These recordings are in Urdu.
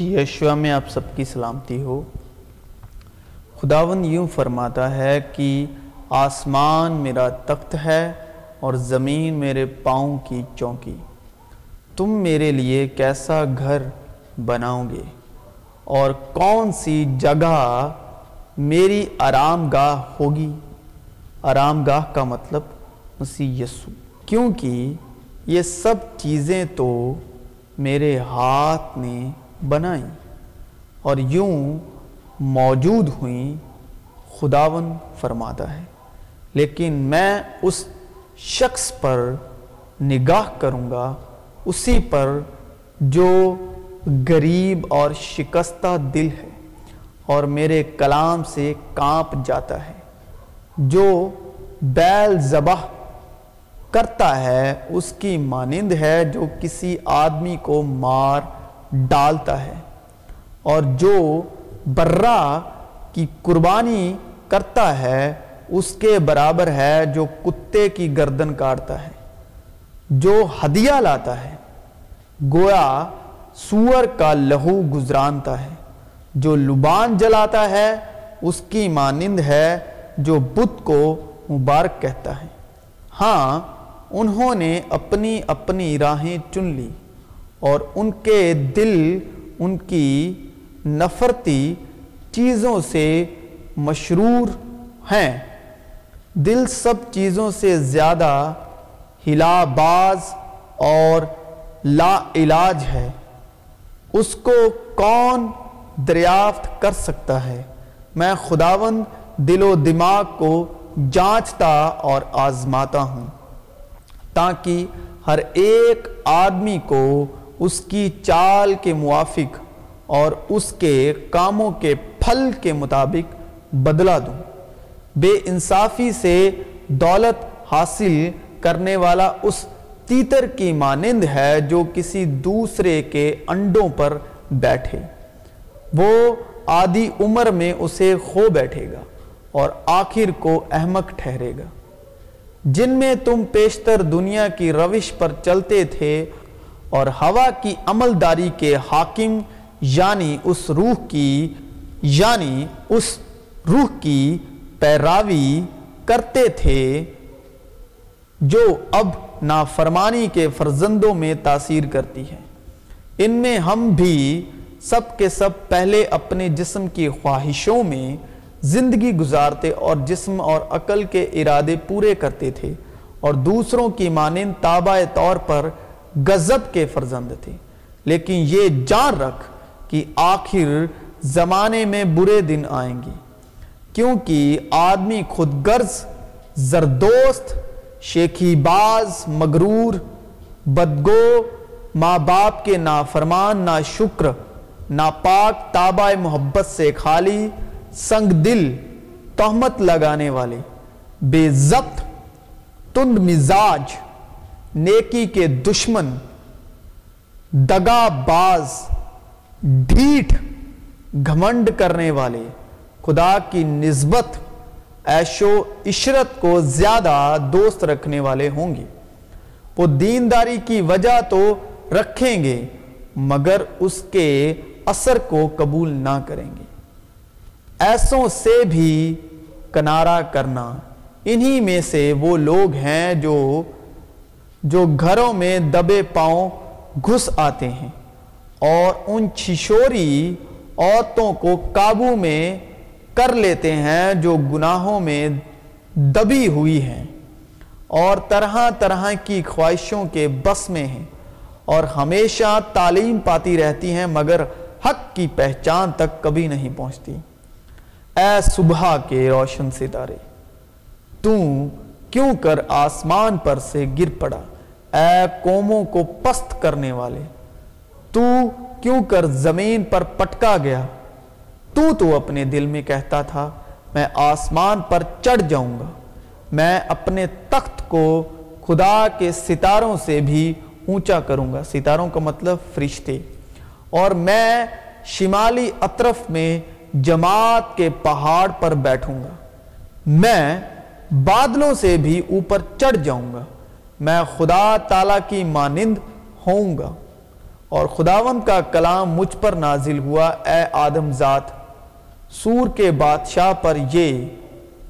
یشوا میں آپ سب کی سلامتی ہو۔ خداون یوں فرماتا ہے کہ آسمان میرا تخت ہے اور زمین میرے پاؤں کی چونکی۔ تم میرے لیے کیسا گھر بناؤ گے؟ اور کون سی جگہ میری آرام گاہ ہوگی؟ آرام گاہ کا مطلب مسیح یسو کیونکہ یہ سب چیزیں تو میرے ہاتھ نے بنائیں اور یوں موجود ہوئیں، خداون فرماتا ہے۔ لیکن میں اس شخص پر نگاہ کروں گا، اسی پر جو غریب اور شکستہ دل ہے اور میرے کلام سے کانپ جاتا ہے۔ جو بیل ذبح کرتا ہے، اس کی مانند ہے جو کسی آدمی کو مار ڈالتا ہے اور جو برا کی قربانی کرتا ہے، اس کے برابر ہے جو کتے کی گردن کاٹتا ہے، جو ہدیہ لاتا ہے۔ گویا سور کا لہو گزرانتا ہے، جو لبان جلاتا ہے، اس کی مانند ہے جو بت کو مبارک کہتا ہے۔ ہاں انہوں نے اپنی اپنی راہیں چن لی۔ اور ان کے دل، ان کی نفرتی چیزوں سے مشرور ہیں۔ دل سب چیزوں سے زیادہ ہلا باز اور لا علاج ہے۔ اس کو کون دریافت کر سکتا ہے؟ میں خداون دل و دماغ کو جانچتا اور آزماتا ہوں، تاکہ ہر ایک آدمی کو اس کی چال کے موافق اور اس کے کاموں کے پھل کے مطابق بدلا دوں۔ بے انصافی سے دولت حاصل کرنے والا اس تیتر کی مانند ہے جو کسی دوسرے کے انڈوں پر بیٹھے۔ وہ آدھی عمر میں اسے کھو بیٹھے گا اور آخر کو احمق ٹھہرے گا۔ جن میں تم پیشتر دنیا کی روش پر چلتے تھے اور ہوا کی عملداری کے حاکم یعنی اس روح کی یعنی اس روح کی پیراوی کرتے تھے، جو اب نافرمانی کے فرزندوں میں تاثیر کرتی ہے۔ ان میں ہم بھی سب کے سب پہلے اپنے جسم کی خواہشوں میں زندگی گزارتے اور جسم اور عقل کے ارادے پورے کرتے تھے اور دوسروں کی مانند تابع طور پر غزب کے فرزند تھے لیکن یہ جان رکھ کہ آخر زمانے میں برے دن آئیں گے، کیونکہ آدمی خود غرض، زردوست، شیخی باز، مغرور، بدگو، ماں باپ کے نافرمان، نا شکر ناپاک تابع محبت سے خالی، سنگ دل، تہمت لگانے والے بے ضبط، تند مزاج۔ نیکی کے دشمن، دگا باز، ڈھیٹ گھمنڈ کرنے والے۔ خدا کی نسبت عیش و عشرت کو زیادہ دوست رکھنے والے ہوں گے۔ وہ دینداری کی وجہ تو رکھیں گے، مگر اس کے اثر کو قبول نہ کریں گے۔ ایسوں سے بھی کنارہ کرنا، انہی میں سے وہ لوگ ہیں جو جو گھروں میں دبے پاؤں گھس آتے ہیں اور ان چھشوری عورتوں کو قابو میں کر لیتے ہیں جو گناہوں میں دبی ہوئی ہیں اور طرح طرح کی خواہشوں کے بس میں ہیں اور ہمیشہ تعلیم پاتی رہتی ہیں مگر حق کی پہچان تک کبھی نہیں پہنچتی۔ اے صبح کے روشن ستارے، تو کیوں کر آسمان پر سے گر پڑا؟ اے قوموں کو پست کرنے والے۔ تو کیوں کر زمین پر پٹکا گیا؟ تو تو اپنے دل میں کہتا تھا، میں آسمان پر چڑھ جاؤں گا۔ میں اپنے تخت کو خدا کے ستاروں سے بھی اونچا کروں گا۔ ستاروں کا مطلب فرشتے۔ اور میں شمالی اطرف میں جماعت کے پہاڑ پر بیٹھوں گا۔ میں بادلوں سے بھی اوپر چڑھ جاؤں گا۔ میں خدا تعالی کی مانند ہوں گا۔ اور خداون کا کلام مجھ پر نازل ہوا، اے آدم ذات۔ سور کے بادشاہ پر یہ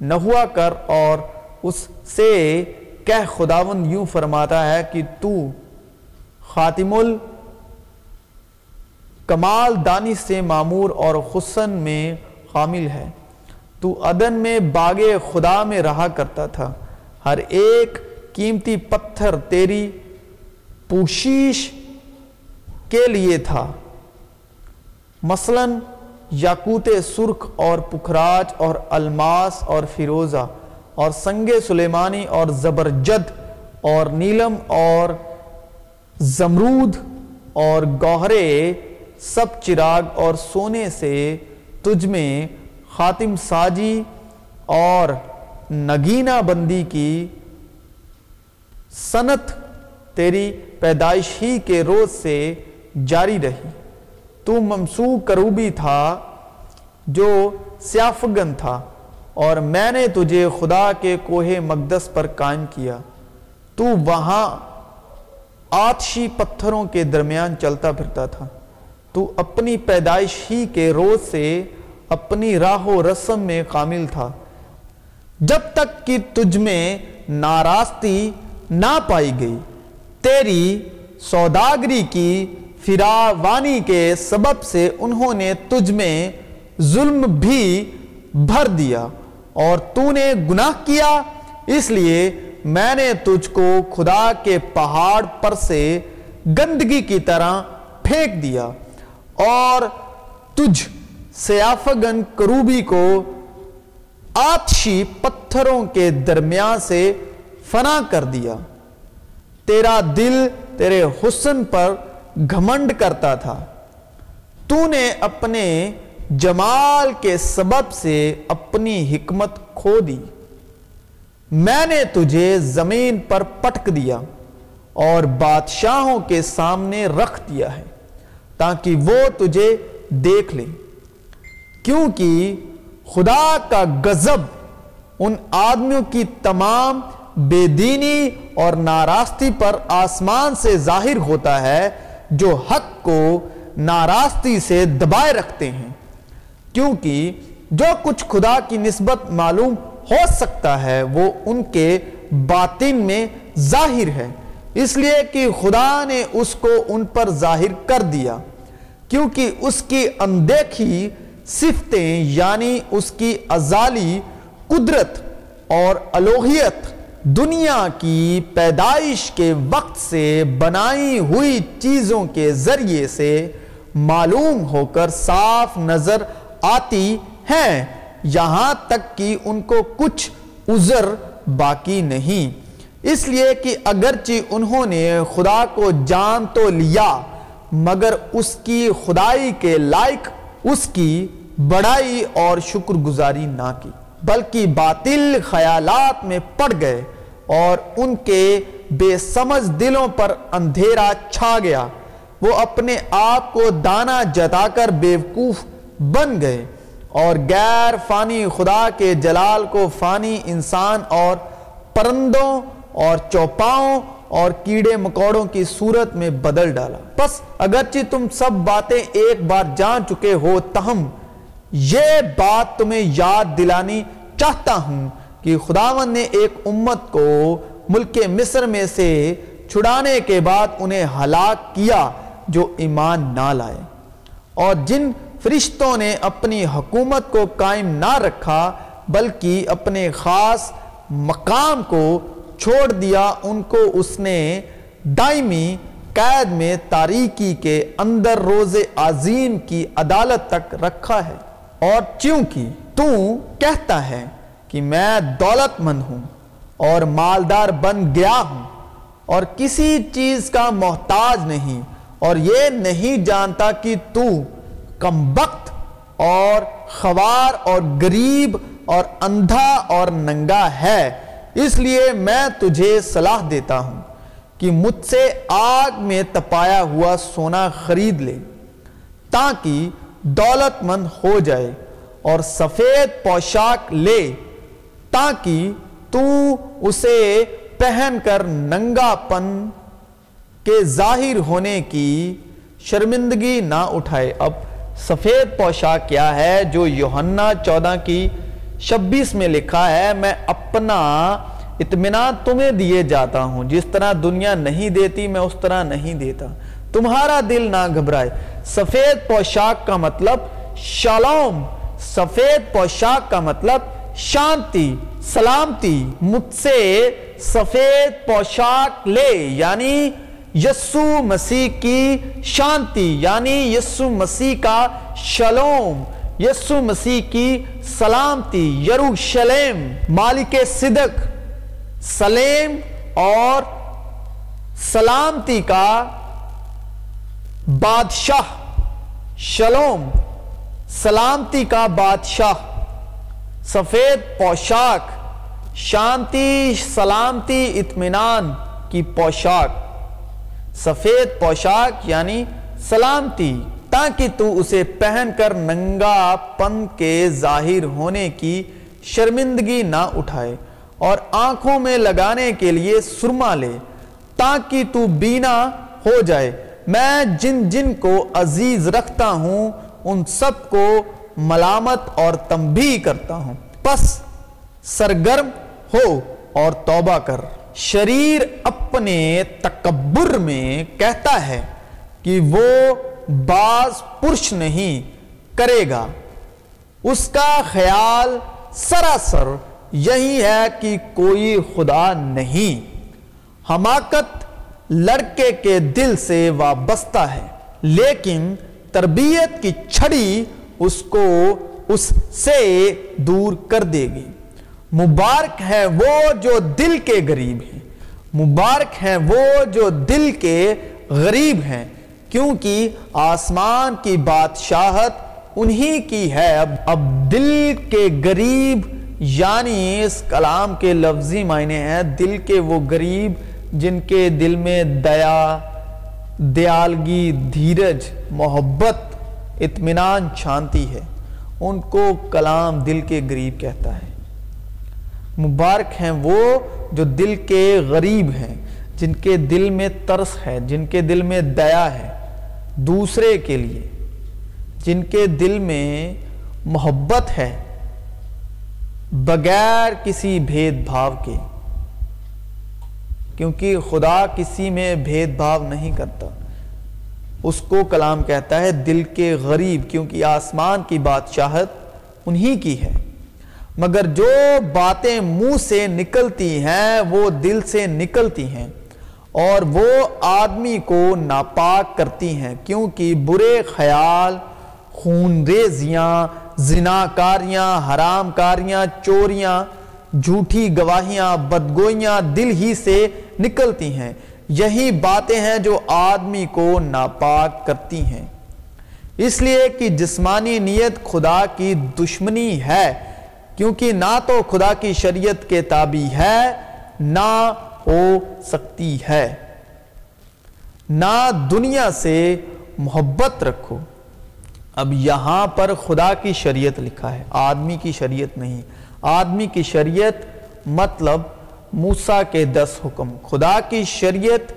نہ ہوا کر اور اس سے کہہ خداون یوں فرماتا ہے کہ تو خاتم ال کمال دانی سے معمور اور حسن میں حامل ہے۔ تو عدن میں باغ خدا میں رہا کرتا تھا۔ ہر ایک قیمتی پتھر تیری پوشیش کے لیے تھا۔ مثلا یاقوت سرخ اور پکھراج اور الماس اور فیروزہ اور سنگ سلیمانی اور زبرجد اور نیلم اور زمرود اور گوہرے، سب چراغ اور سونے سے تجھ میں خاتم ساجی اور نگینہ بندی کی سنت تیری پیدائش ہی کے روز سے جاری رہی۔ تو ممسو کروبی تھا جو سیافگن تھا اور میں نے تجھے خدا کے کوہ مقدس پر قائم کیا۔ تو وہاں آتشی پتھروں کے درمیان چلتا پھرتا تھا۔ تو اپنی پیدائش ہی کے روز سے اپنی راہ و رسم میں کامل تھا۔ جب تک کہ تجھ میں ناراستی نہ پائی گئی۔ تیری سوداگری کی فراوانی کے سبب سے انہوں نے تجھ میں ظلم بھی بھر دیا اور تو نے گناہ کیا۔ اس لیے میں نے تجھ کو خدا کے پہاڑ پر سے گندگی کی طرح پھینک دیا اور تجھ سیافگن کروبی کو آتشی پتھروں کے درمیان سے فنا کر دیا۔ تیرا دل تیرے حسن پر گھمنڈ کرتا تھا۔ تو نے اپنے جمال کے سبب سے اپنی حکمت کھو دی۔ میں نے تجھے زمین پر پٹک دیا اور بادشاہوں کے سامنے رکھ دیا ہے تاکہ وہ تجھے دیکھ لیں۔ کیونکہ خدا کا غضب ان آدمیوں کی تمام بے دینی اور ناراستی پر آسمان سے ظاہر ہوتا ہے جو حق کو ناراستی سے دبائے رکھتے ہیں۔ کیونکہ جو کچھ خدا کی نسبت معلوم ہو سکتا ہے وہ ان کے باطن میں ظاہر ہے۔ اس لیے کہ خدا نے اس کو ان پر ظاہر کر دیا۔ کیونکہ اس کی اندیکھی صفتیں یعنی اس کی ازالی قدرت اور الوہیت دنیا کی پیدائش کے وقت سے بنائی ہوئی چیزوں کے ذریعے سے معلوم ہو کر صاف نظر آتی ہیں۔ یہاں تک کہ ان کو کچھ عذر باقی نہیں۔ اس لیے کہ اگرچہ انہوں نے خدا کو جان تو لیا، مگر اس کی خدائی کے لائق اس کی بڑائی اور شکر گزاری نہ کی۔ بلکہ باطل خیالات میں پڑ گئے اور ان کے بے سمجھ دلوں پر اندھیرا چھا گیا۔ وہ اپنے آپ کو دانا جتا کر بیوقوف بن گئے اور غیر فانی خدا کے جلال کو فانی انسان اور پرندوں اور چوپاؤں اور کیڑے مکوڑوں کی صورت میں بدل ڈالا۔ پس اگرچہ تم سب باتیں ایک بار جان چکے ہو تہم یہ بات تمہیں یاد دلانی چاہتا ہوں کہ خداون نے ایک امت کو ملک مصر میں سے چھڑانے کے بعد انہیں ہلاک کیا جو ایمان نہ لائے۔ اور جن فرشتوں نے اپنی حکومت کو قائم نہ رکھا، بلکہ اپنے خاص مقام کو چھوڑ دیا، ان کو اس نے دائمی قید میں تاریکی کے اندر روز عظیم کی عدالت تک رکھا ہے۔ اور چونکہ تو کہتا ہے کہ میں دولت مند ہوں اور مالدار بن گیا ہوں اور کسی چیز کا محتاج نہیں اور یہ نہیں جانتا کہ تو کم بخت اور خوار اور غریب اور اندھا اور ننگا ہے۔ اس لیے میں تجھے صلاح دیتا ہوں کہ مجھ سے آگ میں تپایا ہوا سونا خرید لے تاکہ دولت مند ہو جائے اور سفید پوشاک لے تاکہ تو اسے پہن کر ننگا پن کے ظاہر ہونے کی شرمندگی نہ اٹھائے۔ اب سفید پوشاک کیا ہے جو یوہنا چودہ کی شبیس میں لکھا ہے، میں اپنا اطمینان تمہیں دیے جاتا ہوں۔ جس طرح دنیا نہیں دیتی، میں اس طرح نہیں دیتا۔ تمہارا دل نہ گھبرائے۔ سفید پوشاک کا مطلب شالوم، سفید پوشاک کا مطلب شانتی، سلامتی، مجھ سے سفید پوشاک لے یعنی یسو مسیح کی شانتی یعنی یسو مسیح کا شلوم یسو مسیح کی سلامتی یروشلم مالک صدق، سلیم اور سلامتی کا بادشاہ، شلوم، سلامتی کا بادشاہ، سفید پوشاک، شانتی، سلامتی، اطمینان کی پوشاک۔ سفید پوشاک یعنی سلامتی، تاکہ تو اسے پہن کر ننگا پن کے ظاہر ہونے کی شرمندگی نہ اٹھائے اور آنکھوں میں لگانے کے لیے سرما لے، تاکہ تو بینا ہو جائے۔ میں جن جن کو عزیز رکھتا ہوں، ان سب کو ملامت اور تنبیہ کرتا ہوں۔ پس سرگرم ہو اور توبہ کر۔ شریر اپنے تکبر میں کہتا ہے کہ وہ باز پرش نہیں کرے گا۔ اس کا خیال سراسر یہی ہے کہ کوئی خدا نہیں۔ حماقت لڑکے کے دل سے وابستہ ہے۔ لیکن تربیت کی چھڑی اس کو اس سے دور کر دے گی۔ مبارک ہے وہ جو دل کے غریب ہیں۔ مبارک ہے وہ جو دل کے غریب ہیں۔ کیونکہ آسمان کی بادشاہت انہی کی ہے۔ اب اب دل کے غریب یعنی اس کلام کے لفظی معنی ہیں، دل کے وہ غریب جن کے دل میں دیا، دیالگی، دھیرج، محبت، اطمینان شانتی ہے، ان کو کلام دل کے غریب کہتا ہے۔ مبارک ہیں وہ جو دل کے غریب ہیں، جن کے دل میں ترس ہے، جن کے دل میں دیا ہے دوسرے کے لیے۔ جن کے دل میں محبت ہے، بغیر کسی بھید بھاو کے۔ کیونکہ خدا کسی میں بھید بھاو نہیں کرتا۔ اس کو کلام کہتا ہے دل کے غریب، کیونکہ آسمان کی بادشاہت انہی کی ہے۔ مگر جو باتیں منہ سے نکلتی ہیں، وہ دل سے نکلتی ہیں اور وہ آدمی کو ناپاک کرتی ہیں۔ کیونکہ برے خیال، خون ریزیاں زناکاریاں حرام کاریاں، چوریاں جھوٹی گواہیاں، بدگوئیاں دل ہی سے نکلتی ہیں۔ یہی باتیں ہیں جو آدمی کو ناپاک کرتی ہیں۔ اس لیے کہ جسمانی نیت خدا کی دشمنی ہے، کیونکہ نہ تو خدا کی شریعت کے تابع ہے، نہ ہو سکتی ہے۔ نہ دنیا سے محبت رکھو۔ اب یہاں پر خدا کی شریعت لکھا ہے، آدمی کی شریعت نہیں۔ آدمی کی شریعت مطلب موسا کے دس حکم۔ خدا کی شریعت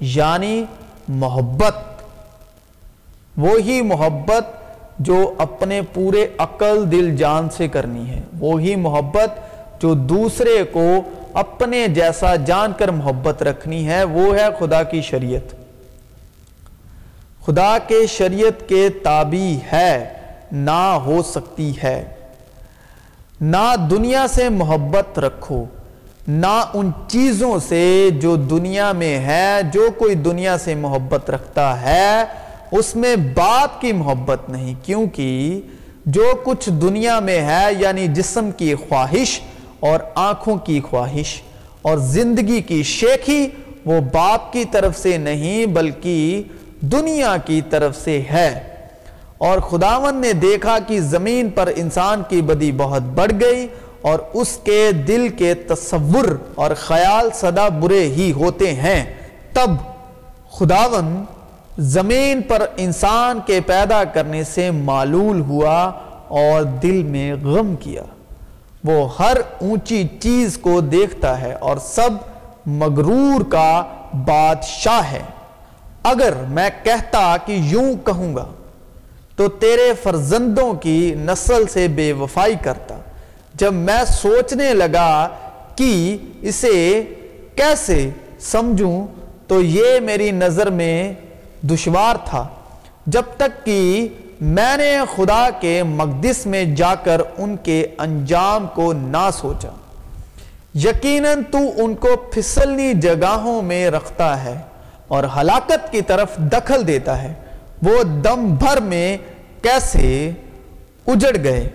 یعنی محبت۔ وہی محبت جو اپنے پورے عقل، دل، جان سے کرنی ہے۔ وہی محبت جو دوسرے کو اپنے جیسا جان کر محبت رکھنی ہے، وہ ہے خدا کی شریعت۔ خدا کے شریعت کے تابع ہے، نہ ہو سکتی ہے۔ نہ دنیا سے محبت رکھو۔ نہ ان چیزوں سے جو دنیا میں ہے، جو کوئی دنیا سے محبت رکھتا ہے، اس میں باپ کی محبت نہیں۔ کیونکہ جو کچھ دنیا میں ہے یعنی جسم کی خواہش اور آنکھوں کی خواہش اور زندگی کی شیخی وہ باپ کی طرف سے نہیں، بلکہ دنیا کی طرف سے ہے۔ اور خداون نے دیکھا کہ زمین پر انسان کی بدی بہت بڑھ گئی۔ اور اس کے دل کے تصور اور خیال صدا برے ہی ہوتے ہیں۔ تب خداون زمین پر انسان کے پیدا کرنے سے معلول ہوا اور دل میں غم کیا۔ وہ ہر اونچی چیز کو دیکھتا ہے اور سب مغرور کا بادشاہ ہے۔ اگر میں کہتا کہ یوں کہوں گا تو تیرے فرزندوں کی نسل سے بے وفائی کرتا۔ جب میں سوچنے لگا کہ اسے کیسے سمجھوں، تو یہ میری نظر میں دشوار تھا۔ جب تک کہ میں نے خدا کے مقدس میں جا کر ان کے انجام کو نہ سوچا، یقیناً تو ان کو پھسلنی جگہوں میں رکھتا ہے اور ہلاکت کی طرف دخل دیتا ہے۔ وہ دم بھر میں کیسے اجڑ گئے؟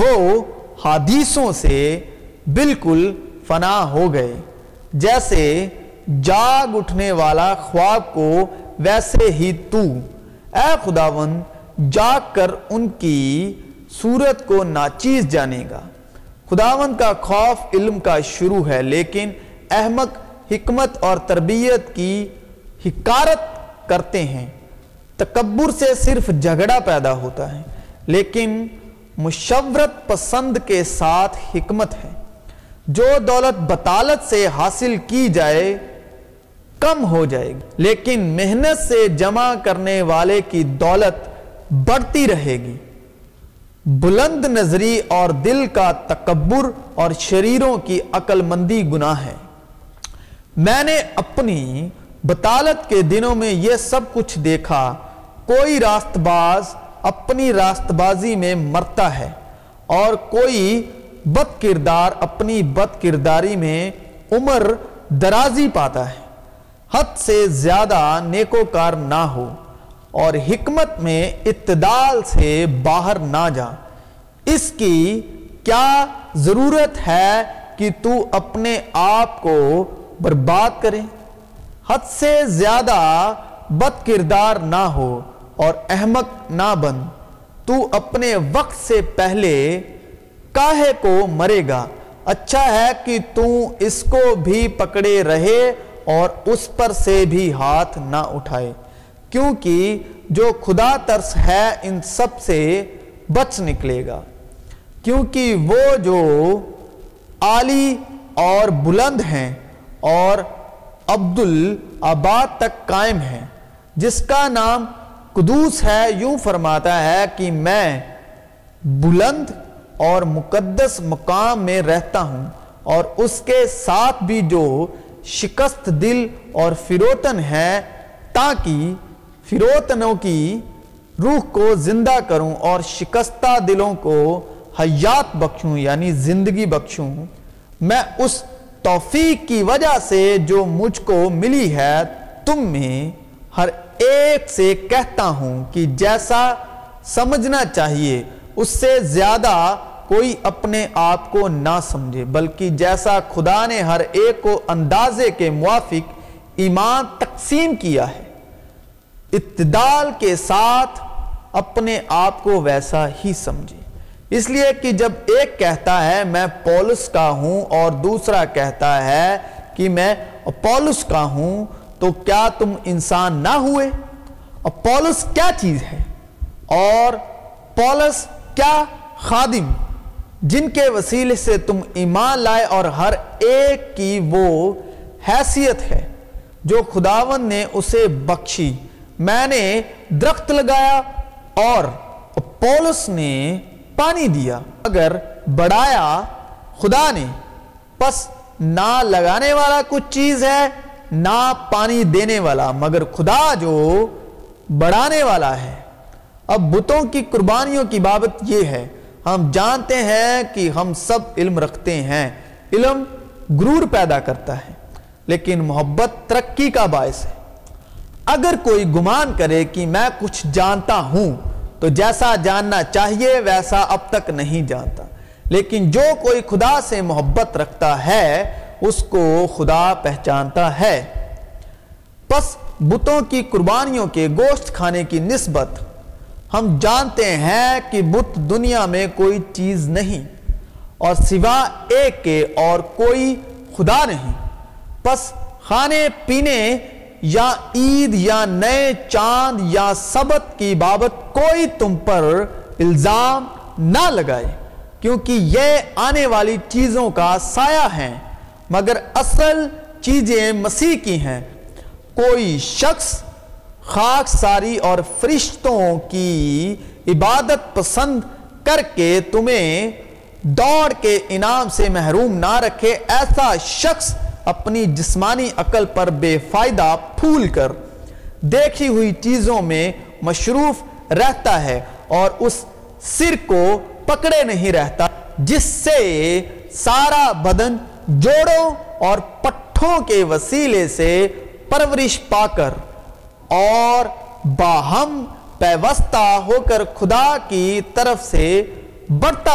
وہ حادیثوں سے بالکل فنا ہو گئے۔ جیسے جاگ اٹھنے والا خواب کو ویسے ہی تو۔ اے خداون جاگ کر ان کی صورت کو ناچیز جانے گا۔ خداون کا خوف علم کا شروع ہے، لیکن احمق حکمت اور تربیت کی حکارت کرتے ہیں۔ تکبر سے صرف جھگڑا پیدا ہوتا ہے، لیکن مشورت پسند کے ساتھ حکمت ہے۔ جو دولت بطالت سے حاصل کی جائے، کم ہو جائے گی۔ لیکن محنت سے جمع کرنے والے کی دولت بڑھتی رہے گی۔ بلند نظری اور دل کا تکبر اور شریروں کی عقل مندی گناہ ہے۔ میں نے اپنی بطالت کے دنوں میں یہ سب کچھ دیکھا۔ کوئی راست باز اپنی راست بازی میں مرتا ہے اور کوئی بد کردار اپنی بد کرداری میں عمر درازی پاتا ہے۔ حد سے زیادہ نیکوکار نہ ہو اور حکمت میں اتدال سے باہر نہ جا۔ اس کی کیا ضرورت ہے کہ تو اپنے آپ کو برباد کرے؟ حد سے زیادہ بد کردار نہ ہو اور احمق نہ بن تو اپنے وقت سے پہلے کاہے کو مرے گا۔ اچھا ہے کہ تو اس کو بھی پکڑے رہے اور اس پر سے بھی ہاتھ نہ اٹھائے، کیونکہ جو خدا ترس ہے ان سب سے بچ نکلے گا۔ کیونکہ وہ جو عالی اور بلند ہیں اور عبد العباد تک قائم ہیں، جس کا نام قدوس ہے، یوں فرماتا ہے کہ میں بلند اور مقدس مقام میں رہتا ہوں اور اس کے ساتھ بھی جو شکست دل اور فروتن ہے، تاکہ فروتنوں کی روح کو زندہ کروں اور شکستہ دلوں کو حیات بخشوں یعنی زندگی بخشوں۔ میں اس توفیق کی وجہ سے جو مجھ کو ملی ہے، تم میں ہر ایک سے کہتا ہوں کہ جیسا سمجھنا چاہیے، اس سے زیادہ کوئی اپنے آپ کو نہ سمجھے، بلکہ جیسا خدا نے ہر ایک کو اندازے کے موافق ایمان تقسیم کیا ہے اتدال کے ساتھ اپنے آپ کو ویسا ہی سمجھے۔ اس لیے کہ جب ایک کہتا ہے، میں پولس کا ہوں اور دوسرا کہتا ہے کہ میں پولس کا ہوں تو کیا تم انسان نہ ہوئے؟ اور پولس کیا چیز ہے؟ اور پولس کیا خادم جن کے وسیلے سے تم ایمان لائے اور ہر ایک کی وہ حیثیت ہے جو خداون نے اسے بخشی۔ میں نے درخت لگایا اور پولس نے پانی دیا۔ اگر بڑھایا، خدا نے، پس نہ لگانے والا کچھ چیز ہے۔ نہ پانی دینے والا، مگر خدا جو بڑھانے والا ہے۔ اب بتوں کی قربانیوں کی بابت یہ ہے، ہم جانتے ہیں کہ ہم سب علم رکھتے ہیں۔ علم گرور پیدا کرتا ہے، لیکن محبت ترقی کا باعث ہے۔ اگر کوئی گمان کرے کہ میں کچھ جانتا ہوں، تو جیسا جاننا چاہیے، ویسا اب تک نہیں جانتا۔ لیکن جو کوئی خدا سے محبت رکھتا ہے اس کو خدا پہچانتا ہے۔ پس بتوں کی قربانیوں کے گوشت کھانے کی نسبت ہم جانتے ہیں کہ بت دنیا میں کوئی چیز نہیں اور سوا ایک کے اور کوئی خدا نہیں۔ پس کھانے پینے یا عید یا نئے چاند یا سبت کی بابت کوئی تم پر الزام نہ لگائے، کیونکہ یہ آنے والی چیزوں کا سایہ ہیں۔ مگر اصل چیزیں مسیح کی ہیں۔ کوئی شخص خاک ساری اور فرشتوں کی عبادت پسند کر کے تمہیں دوڑ کے انعام سے محروم نہ رکھے، ایسا شخص اپنی جسمانی عقل پر بے فائدہ پھول کر دیکھی ہوئی چیزوں میں مشروف رہتا ہے اور اس سر کو پکڑے نہیں رہتا، جس سے سارا بدن جوڑوں اور پٹھوں کے وسیلے سے پرورش پا کر اور باہم پیوستہ ہو کر خدا کی طرف سے بڑھتا